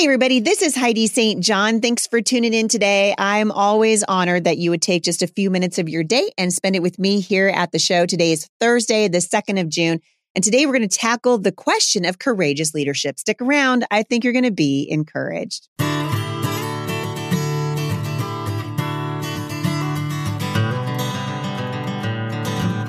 Hey, everybody, this is Heidi St. John. Thanks for tuning in today. I'm always honored that you would take just a few minutes of your day and spend it with me here at the show. Today is Thursday, the 2nd of June. And today we're going to tackle the question of courageous leadership. Stick around. I think you're going to be encouraged.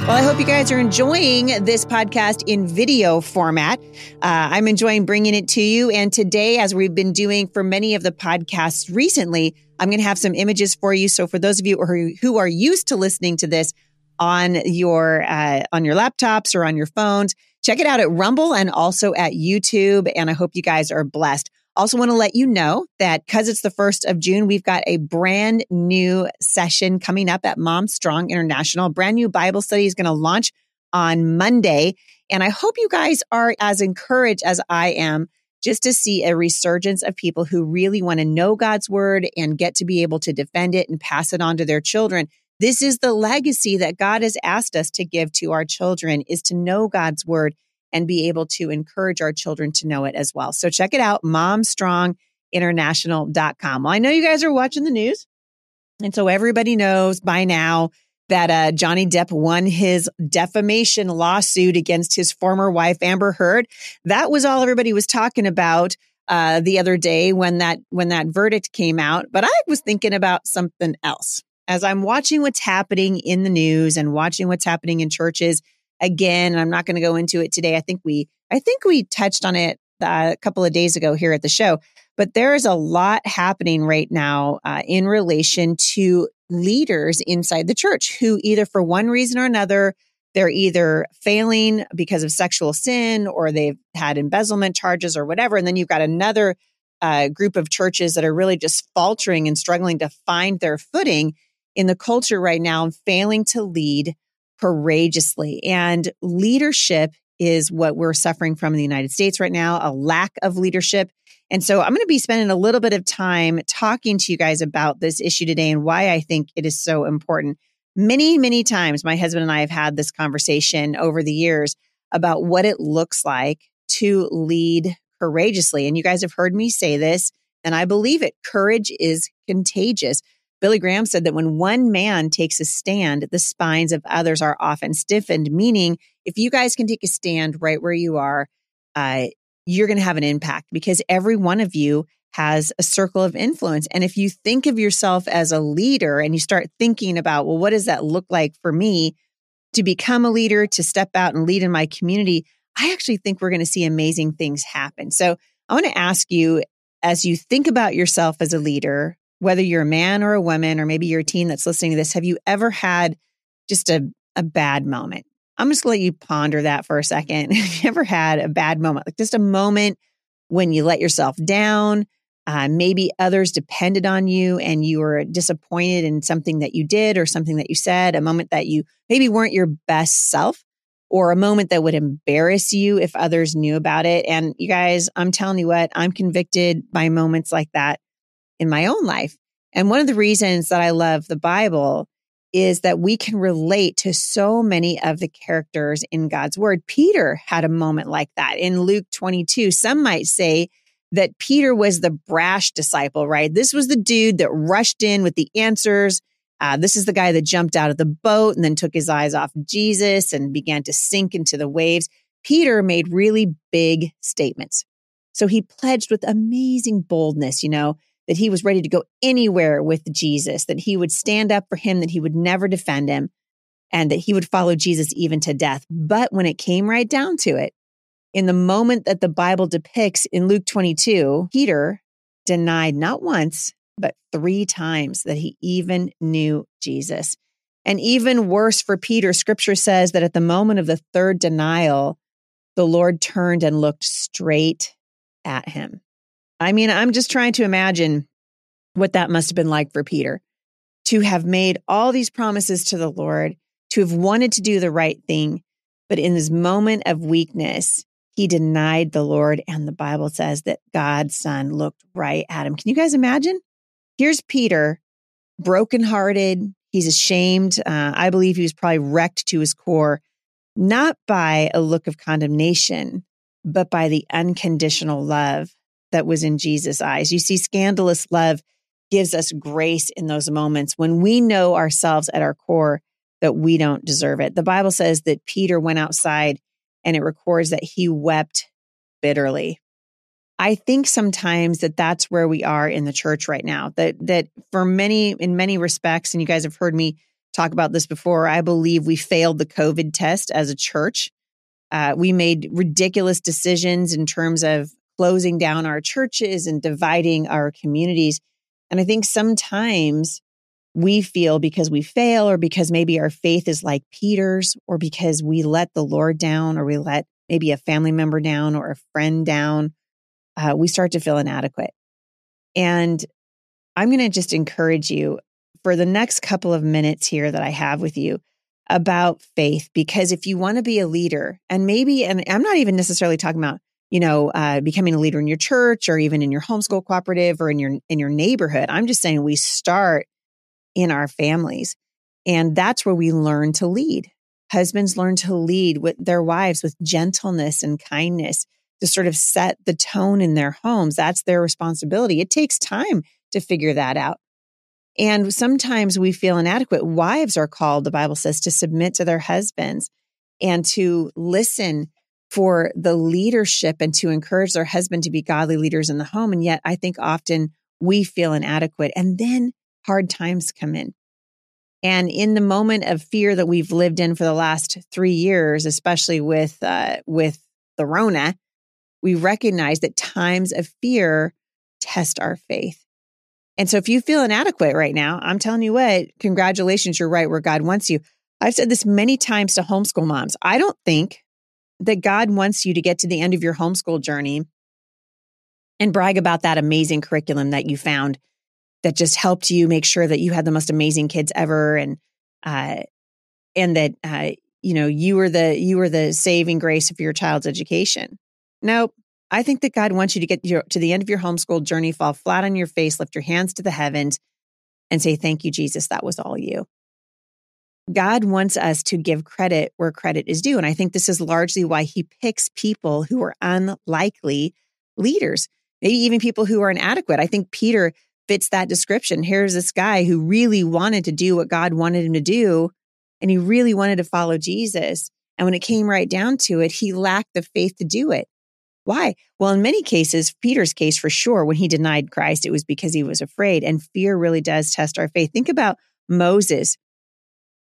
Well, I hope you guys are enjoying this podcast in video format. Uh, I'm enjoying bringing it to you. And today, as we've been doing for many of the podcasts recently, I'm going to have some images for you. So for those of you who, are used to listening to this on your uh, on your laptops or on your phones, check it out at Rumble and also at YouTube. And I hope you guys are blessed. Also, want to let you know that because it's the first of June, we've got a brand new session coming up at Mom Strong International. Brand new Bible study is going to launch on Monday. And I hope you guys are as encouraged as I am just to see a resurgence of people who really want to know God's word and get to be able to defend it and pass it on to their children. This is the legacy that God has asked us to give to our children is to know God's word and be able to encourage our children to know it as well. So check it out, momstronginternational.com. Well, I know you guys are watching the news. And so everybody knows by now that uh, Johnny Depp won his defamation lawsuit against his former wife, Amber Heard. That was all everybody was talking about uh, the other day when that when that verdict came out. But I was thinking about something else as I'm watching what's happening in the news and watching what's happening in churches again. I'm not going to go into it today. I think we, I think we touched on it uh, a couple of days ago here at the show, but there is a lot happening right now uh, in relation to leaders inside the church who either for one reason or another, they're either failing because of sexual sin or they've had embezzlement charges or whatever. And then you've got another uh, group of churches that are really just faltering and struggling to find their footing in the culture right now and failing to lead courageously. And leadership is what we're suffering from in the United States right now, a lack of leadership. And so I'm going to be spending a little bit of time talking to you guys about this issue today and why I think it is so important. Many, many times, my husband and I have had this conversation over the years about what it looks like to lead courageously. And you guys have heard me say this, and I believe it. Courage is contagious. Billy Graham said that when one man takes a stand, the spines of others are often stiffened, meaning if you guys can take a stand right where you are, uh, you're going to have an impact because every one of you has a circle of influence. And if you think of yourself as a leader and you start thinking about, well, what does that look like for me to become a leader, to step out and lead in my community? I actually think we're going to see amazing things happen. So I want to ask you, as you think about yourself as a leader, whether you're a man or a woman, or maybe you're a teen that's listening to this, have you ever had just a, a bad moment? I'm just to let you ponder that for a second. have you ever had a bad moment, like just a moment when you let yourself down? Uh, maybe others depended on you and you were disappointed in something that you did or something that you said, a moment that you maybe weren't your best self or a moment that would embarrass you if others knew about it. And you guys, I'm telling you what, I'm convicted by moments like that in my own life. And one of the reasons that I love the Bible is that we can relate to so many of the characters in God's word. Peter had a moment like that in Luke 22. Some might say that Peter was the brash disciple, right? This was the dude that rushed in with the answers. Uh, this is the guy that jumped out of the boat and then took his eyes off Jesus and began to sink into the waves. Peter made really big statements. So he pledged with amazing boldness, you know, that he was ready to go anywhere with Jesus, that he would stand up for him, that he would never defend him, and that he would follow Jesus even to death. But when it came right down to it, in the moment that the Bible depicts in Luke 22, Peter denied not once, but three times that he even knew Jesus. And even worse for Peter, scripture says that at the moment of the third denial, the Lord turned and looked straight at him. I mean, I'm just trying to imagine what that must have been like for Peter to have made all these promises to the Lord, to have wanted to do the right thing. But in this moment of weakness, he denied the Lord. And the Bible says that God's son looked right at him. Can you guys imagine? Here's Peter, brokenhearted. He's ashamed. Uh, I believe he was probably wrecked to his core, not by a look of condemnation, but by the unconditional love that was in Jesus' eyes. You see, scandalous love gives us grace in those moments when we know ourselves at our core that we don't deserve it. The Bible says that Peter went outside and it records that he wept bitterly. I think sometimes that that's where we are in the church right now. That that for many in many respects and you guys have heard me talk about this before, I believe we failed the COVID test as a church. Uh, we made ridiculous decisions in terms of closing down our churches and dividing our communities. And I think sometimes we feel because we fail or because maybe our faith is like Peter's or because we let the Lord down or we let maybe a family member down or a friend down, uh, we start to feel inadequate. And I'm going to just encourage you for the next couple of minutes here that I have with you about faith, because if you want to be a leader, and maybe, and I'm not even necessarily talking about, you know, uh, becoming a leader in your church or even in your homeschool cooperative or in your in your neighborhood. I'm just saying we start in our families. And that's where we learn to lead. Husbands learn to lead with their wives with gentleness and kindness to sort of set the tone in their homes. That's their responsibility. It takes time to figure that out. And sometimes we feel inadequate. Wives are called, the Bible says, to submit to their husbands and to listen for the leadership and to encourage their husband to be godly leaders in the home. And yet I think often we feel inadequate. And then hard times come in. And in the moment of fear that we've lived in for the last three years, especially with uh, with the Rona, we recognize that times of fear test our faith. And so, if you feel inadequate right now, I'm telling you what, congratulations, you're right where God wants you. I've said this many times to homeschool moms. I don't think that God wants you to get to the end of your homeschool journey and brag about that amazing curriculum that you found that just helped you make sure that you had the most amazing kids ever and uh, and that uh, you know you were the you were the saving grace of your child's education. Nope. I think that God wants you to get your, to the end of your homeschool journey, fall flat on your face, lift your hands to the heavens, and say, Thank you, Jesus. That was all you. God wants us to give credit where credit is due. And I think this is largely why he picks people who are unlikely leaders, maybe even people who are inadequate. I think Peter fits that description. Here's this guy who really wanted to do what God wanted him to do, and he really wanted to follow Jesus. And when it came right down to it, he lacked the faith to do it. Why? Well, in many cases, Peter's case for sure, when he denied Christ, it was because he was afraid. And fear really does test our faith. Think about Moses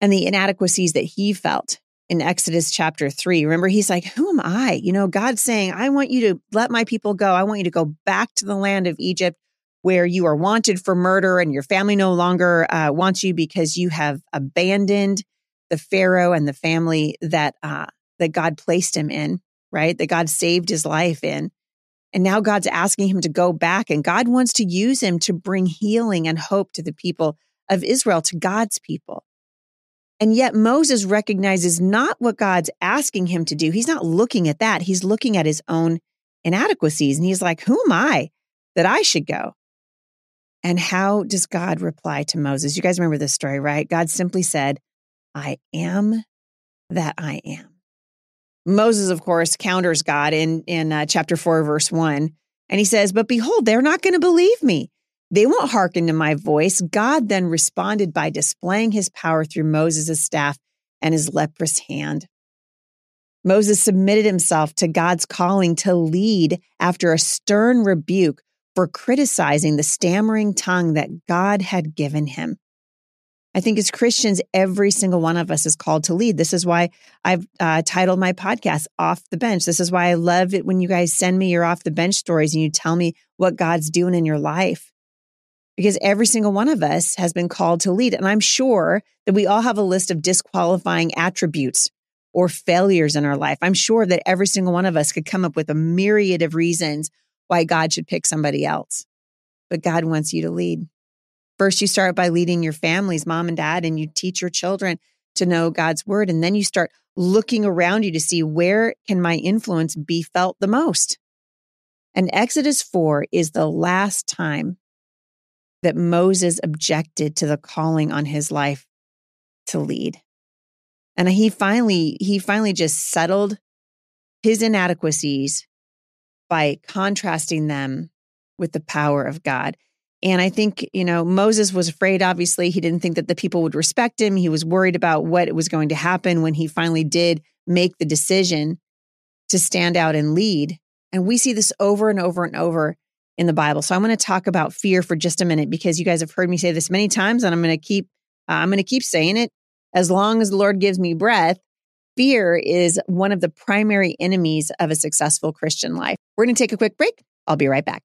and the inadequacies that he felt in Exodus chapter three. Remember, he's like, Who am I? You know, God's saying, I want you to let my people go. I want you to go back to the land of Egypt where you are wanted for murder and your family no longer uh, wants you because you have abandoned the Pharaoh and the family that uh, that God placed him in, right? That God saved his life in. And now God's asking him to go back, and God wants to use him to bring healing and hope to the people of Israel, to God's people. And yet Moses recognizes not what God's asking him to do. He's not looking at that. He's looking at his own inadequacies. And he's like, Who am I that I should go? And how does God reply to Moses? You guys remember this story, right? God simply said, I am that I am. Moses, of course, counters God in, in uh, chapter 4, verse 1. And he says, But behold, they're not going to believe me. They won't hearken to my voice. God then responded by displaying his power through Moses' staff and his leprous hand. Moses submitted himself to God's calling to lead after a stern rebuke for criticizing the stammering tongue that God had given him. I think as Christians, every single one of us is called to lead. This is why I've uh, titled my podcast Off the Bench. This is why I love it when you guys send me your off the bench stories and you tell me what God's doing in your life. Because every single one of us has been called to lead. And I'm sure that we all have a list of disqualifying attributes or failures in our life. I'm sure that every single one of us could come up with a myriad of reasons why God should pick somebody else. But God wants you to lead. First, you start by leading your families, mom and dad, and you teach your children to know God's word. And then you start looking around you to see where can my influence be felt the most. And Exodus 4 is the last time that Moses objected to the calling on his life to lead. And he finally, he finally just settled his inadequacies by contrasting them with the power of God. And I think, you know, Moses was afraid, obviously. He didn't think that the people would respect him. He was worried about what was going to happen when he finally did make the decision to stand out and lead. And we see this over and over and over in the Bible. So I'm going to talk about fear for just a minute because you guys have heard me say this many times and I'm going to keep uh, I'm going to keep saying it as long as the Lord gives me breath. Fear is one of the primary enemies of a successful Christian life. We're going to take a quick break. I'll be right back.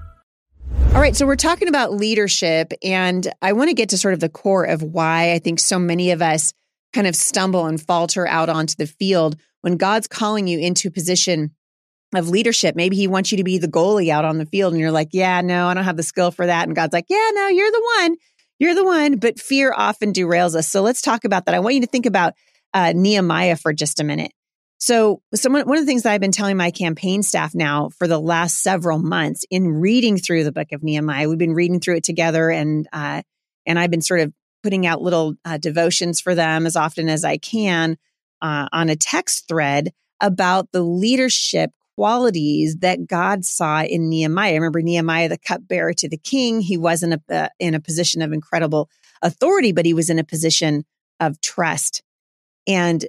All right, so we're talking about leadership, and I want to get to sort of the core of why I think so many of us kind of stumble and falter out onto the field when God's calling you into a position of leadership. Maybe He wants you to be the goalie out on the field, and you're like, Yeah, no, I don't have the skill for that. And God's like, Yeah, no, you're the one. You're the one. But fear often derails us. So let's talk about that. I want you to think about uh, Nehemiah for just a minute. So, someone, one of the things that I've been telling my campaign staff now for the last several months in reading through the book of Nehemiah, we've been reading through it together, and uh, and I've been sort of putting out little uh, devotions for them as often as I can uh, on a text thread about the leadership qualities that God saw in Nehemiah. Remember Nehemiah, the cupbearer to the king. He wasn't uh, in a position of incredible authority, but he was in a position of trust. And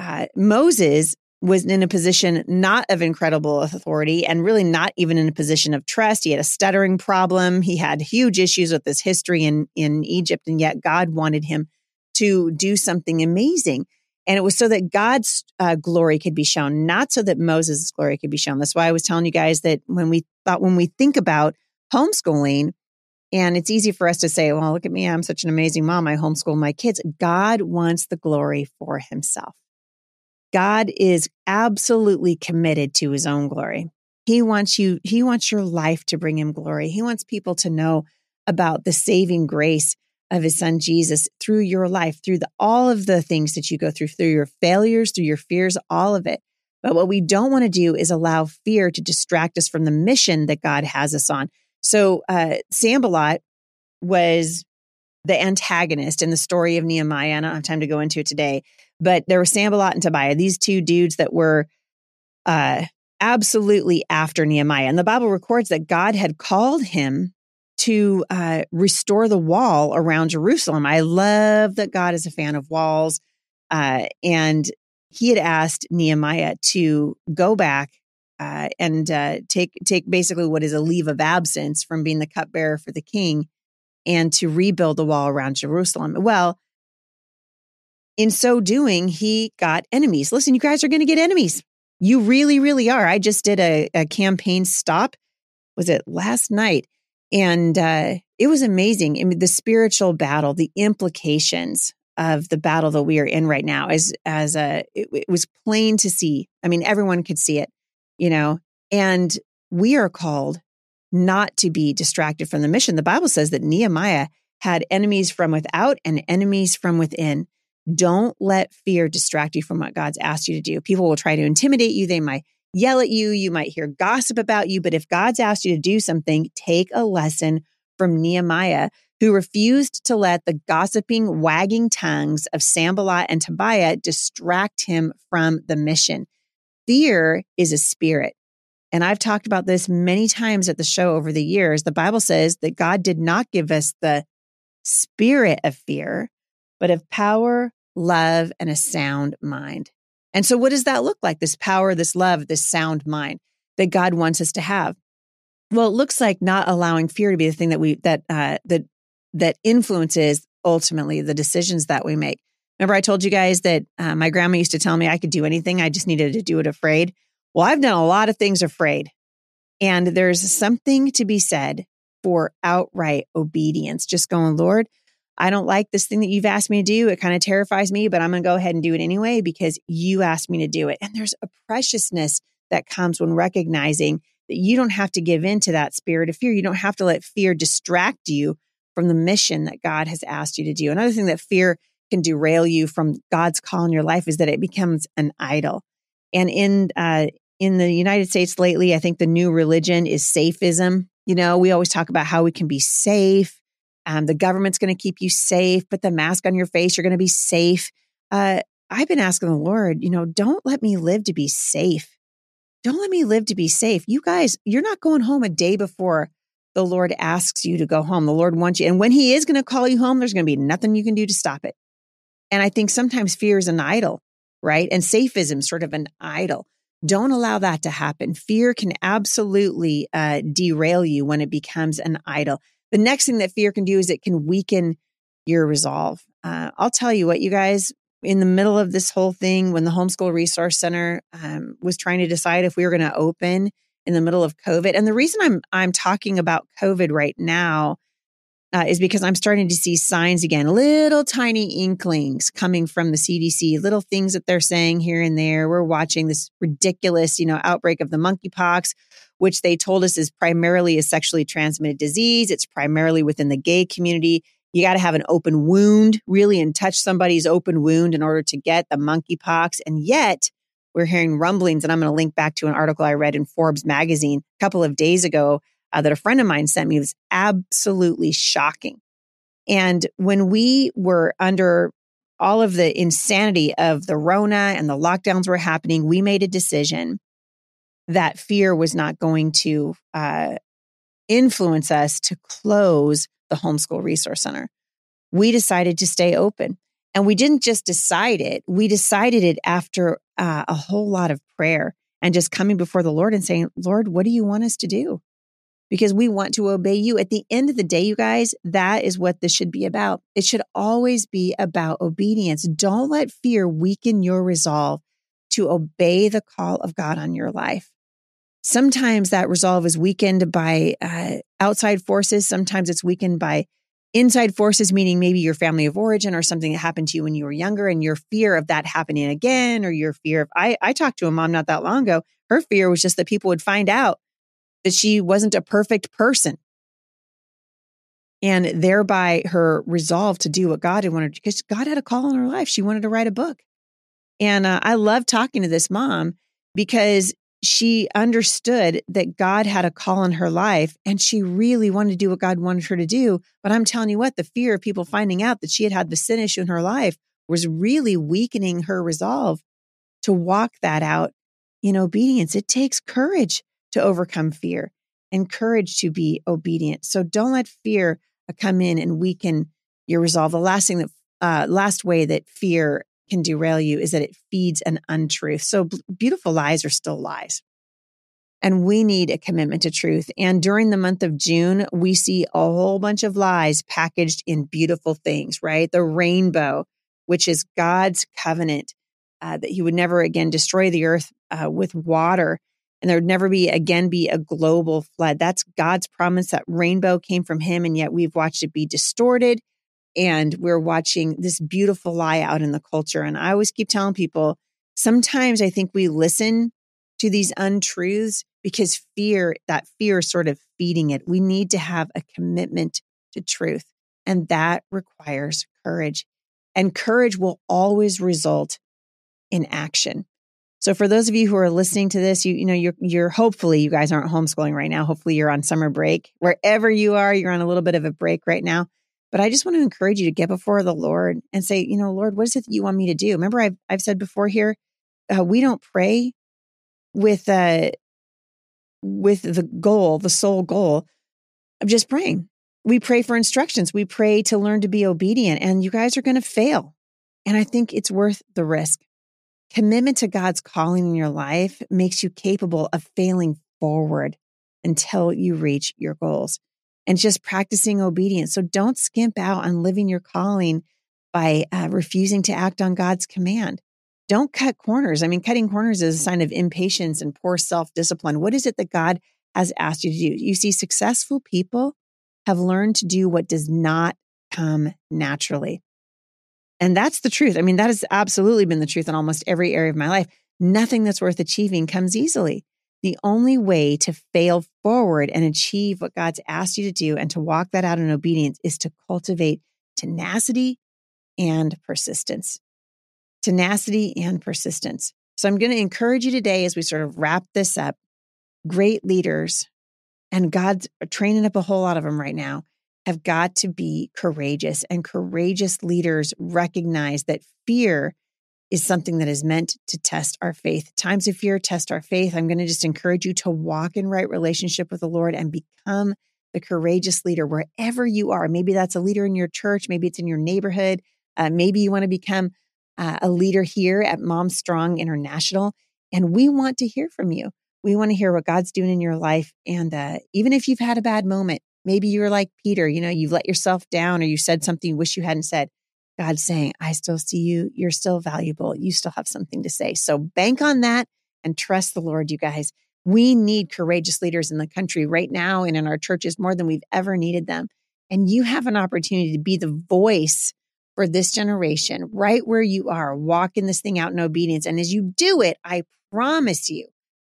uh, Moses was in a position not of incredible authority and really not even in a position of trust. He had a stuttering problem. He had huge issues with his history in, in Egypt, and yet God wanted him to do something amazing. And it was so that God's uh, glory could be shown, not so that Moses' glory could be shown. That's why I was telling you guys that when we thought, when we think about homeschooling, and it's easy for us to say, well, look at me. I'm such an amazing mom. I homeschool my kids. God wants the glory for himself. God is absolutely committed to his own glory. He wants you, he wants your life to bring him glory. He wants people to know about the saving grace of his son Jesus through your life, through the, all of the things that you go through, through your failures, through your fears, all of it. But what we don't want to do is allow fear to distract us from the mission that God has us on. So, uh, Sanballat was the antagonist in the story of Nehemiah. I don't have time to go into it today, but there were Sanballat and Tobiah, these two dudes that were uh, absolutely after Nehemiah. And the Bible records that God had called him to uh, restore the wall around Jerusalem. I love that God is a fan of walls. Uh, and he had asked Nehemiah to go back uh, and uh, take take basically what is a leave of absence from being the cupbearer for the king, and to rebuild the wall around Jerusalem. Well, in so doing, he got enemies. Listen, you guys are going to get enemies. You really, really are. I just did a, a campaign stop. Was it last night? And uh, it was amazing. I mean, the spiritual battle, the implications of the battle that we are in right now, as as a it, it was plain to see. I mean, everyone could see it, you know. And we are called not to be distracted from the mission. The Bible says that Nehemiah had enemies from without and enemies from within. Don't let fear distract you from what God's asked you to do. People will try to intimidate you. They might yell at you. You might hear gossip about you. But if God's asked you to do something, take a lesson from Nehemiah, who refused to let the gossiping, wagging tongues of Sanballat and Tobiah distract him from the mission. Fear is a spirit. And I've talked about this many times at the show over the years. The Bible says that God did not give us the spirit of fear, but of power, love, and a sound mind. And so, what does that look like? This power, this love, this sound mind that God wants us to have. Well, it looks like not allowing fear to be the thing that we that uh, that that influences ultimately the decisions that we make. Remember, I told you guys that uh, my grandma used to tell me I could do anything. I just needed to do it afraid. Well, I've done a lot of things afraid, and there's something to be said for outright obedience. Just going, Lord, I don't like this thing that you've asked me to do. It kind of terrifies me, but I'm going to go ahead and do it anyway because you asked me to do it. And there's a preciousness that comes when recognizing that you don't have to give in to that spirit of fear. You don't have to let fear distract you from the mission that God has asked you to do. Another thing that fear can derail you from God's call in your life is that it becomes an idol. And in uh, in the United States lately, I think the new religion is safism. You know, we always talk about how we can be safe. Um, the government's going to keep you safe. Put the mask on your face. You're going to be safe. Uh, I've been asking the Lord, you know, don't let me live to be safe. Don't let me live to be safe. You guys, you're not going home a day before the Lord asks you to go home. The Lord wants you. And when He is going to call you home, there's going to be nothing you can do to stop it. And I think sometimes fear is an idol, right? And safism sort of an idol. Don't allow that to happen. Fear can absolutely uh, derail you when it becomes an idol. The next thing that fear can do is it can weaken your resolve. Uh, I'll tell you what, you guys, in the middle of this whole thing, when the Homeschool Resource Center um, was trying to decide if we were going to open in the middle of COVID, and the reason I'm I'm talking about COVID right now uh, is because I'm starting to see signs again, little tiny inklings coming from the CDC, little things that they're saying here and there. We're watching this ridiculous, you know, outbreak of the monkeypox, which they told us is primarily a sexually transmitted disease. It's primarily within the gay community. You got to have an open wound, really, and touch somebody's open wound in order to get the monkeypox. And yet, we're hearing rumblings, and I'm going to link back to an article I read in Forbes magazine a couple of days ago uh, that a friend of mine sent me was absolutely shocking. And when we were under all of the insanity of the Rona and the lockdowns were happening, we made a decision that fear was not going to uh, influence us to close the Homeschool Resource Center. We decided to stay open. And we didn't just decide it, we decided it after uh, a whole lot of prayer and just coming before the Lord and saying, Lord, what do you want us to do? Because we want to obey you. At the end of the day, you guys, that is what this should be about. It should always be about obedience. Don't let fear weaken your resolve to obey the call of God on your life. Sometimes that resolve is weakened by uh, outside forces. Sometimes it's weakened by inside forces, meaning maybe your family of origin or something that happened to you when you were younger and your fear of that happening again, or your fear of, I, I talked to a mom not that long ago. Her fear was just that people would find out that she wasn't a perfect person. And thereby her resolve to do what God had wanted, because God had a call in her life. She wanted to write a book. And uh, I love talking to this mom because she understood that God had a call in her life and she really wanted to do what God wanted her to do. But I'm telling you what, the fear of people finding out that she had had the sin issue in her life was really weakening her resolve to walk that out in obedience. It takes courage to overcome fear and courage to be obedient. So don't let fear uh, come in and weaken your resolve. The last thing that, uh, last way that fear can derail you is that it feeds an untruth. So beautiful lies are still lies. And we need a commitment to truth. And during the month of June, we see a whole bunch of lies packaged in beautiful things, right? The rainbow, which is God's covenant uh, that he would never again destroy the earth uh, with water and there would never be again be a global flood. That's God's promise that rainbow came from him. And yet we've watched it be distorted. And we're watching this beautiful lie out in the culture. And I always keep telling people sometimes I think we listen to these untruths because fear, that fear is sort of feeding it. We need to have a commitment to truth. And that requires courage. And courage will always result in action. So for those of you who are listening to this, you you know you're you're hopefully you guys aren't homeschooling right now. Hopefully you're on summer break. Wherever you are, you're on a little bit of a break right now. But I just want to encourage you to get before the Lord and say, you know, Lord, what is it that you want me to do? Remember, I've I've said before here, uh, we don't pray with uh with the goal, the sole goal of just praying. We pray for instructions. We pray to learn to be obedient, and you guys are going to fail. And I think it's worth the risk. Commitment to God's calling in your life makes you capable of failing forward until you reach your goals and just practicing obedience. So don't skimp out on living your calling by uh, refusing to act on God's command. Don't cut corners. I mean, cutting corners is a sign of impatience and poor self discipline. What is it that God has asked you to do? You see, successful people have learned to do what does not come naturally. And that's the truth. I mean, that has absolutely been the truth in almost every area of my life. Nothing that's worth achieving comes easily. The only way to fail forward and achieve what God's asked you to do and to walk that out in obedience is to cultivate tenacity and persistence. Tenacity and persistence. So I'm going to encourage you today as we sort of wrap this up. Great leaders, and God's training up a whole lot of them right now, have got to be courageous. And courageous leaders recognize that fear is something that is meant to test our faith. Times of fear test our faith. I'm going to just encourage you to walk in right relationship with the Lord and become the courageous leader wherever you are. Maybe that's a leader in your church, maybe it's in your neighborhood, uh, maybe you want to become uh, a leader here at Mom Strong International. And we want to hear from you. We want to hear what God's doing in your life. And uh, even if you've had a bad moment, maybe you're like Peter, you know, you've let yourself down or you said something you wish you hadn't said. God's saying, I still see you. You're still valuable. You still have something to say. So bank on that and trust the Lord, you guys. We need courageous leaders in the country right now and in our churches more than we've ever needed them. And you have an opportunity to be the voice for this generation right where you are, walking this thing out in obedience. And as you do it, I promise you,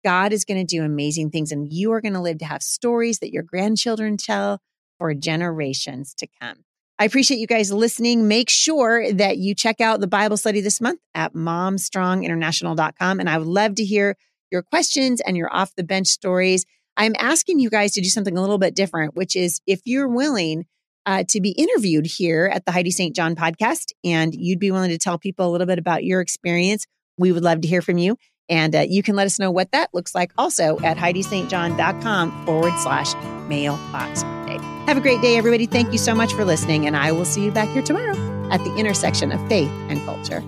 God is going to do amazing things and you are going to live to have stories that your grandchildren tell for generations to come. I appreciate you guys listening. Make sure that you check out the Bible study this month at momstronginternational.com. And I would love to hear your questions and your off the bench stories. I'm asking you guys to do something a little bit different, which is if you're willing uh, to be interviewed here at the Heidi St. John podcast and you'd be willing to tell people a little bit about your experience, we would love to hear from you. And uh, you can let us know what that looks like also at HeidiSt.John.com forward slash mailbox update. Have a great day, everybody. Thank you so much for listening. And I will see you back here tomorrow at the intersection of faith and culture.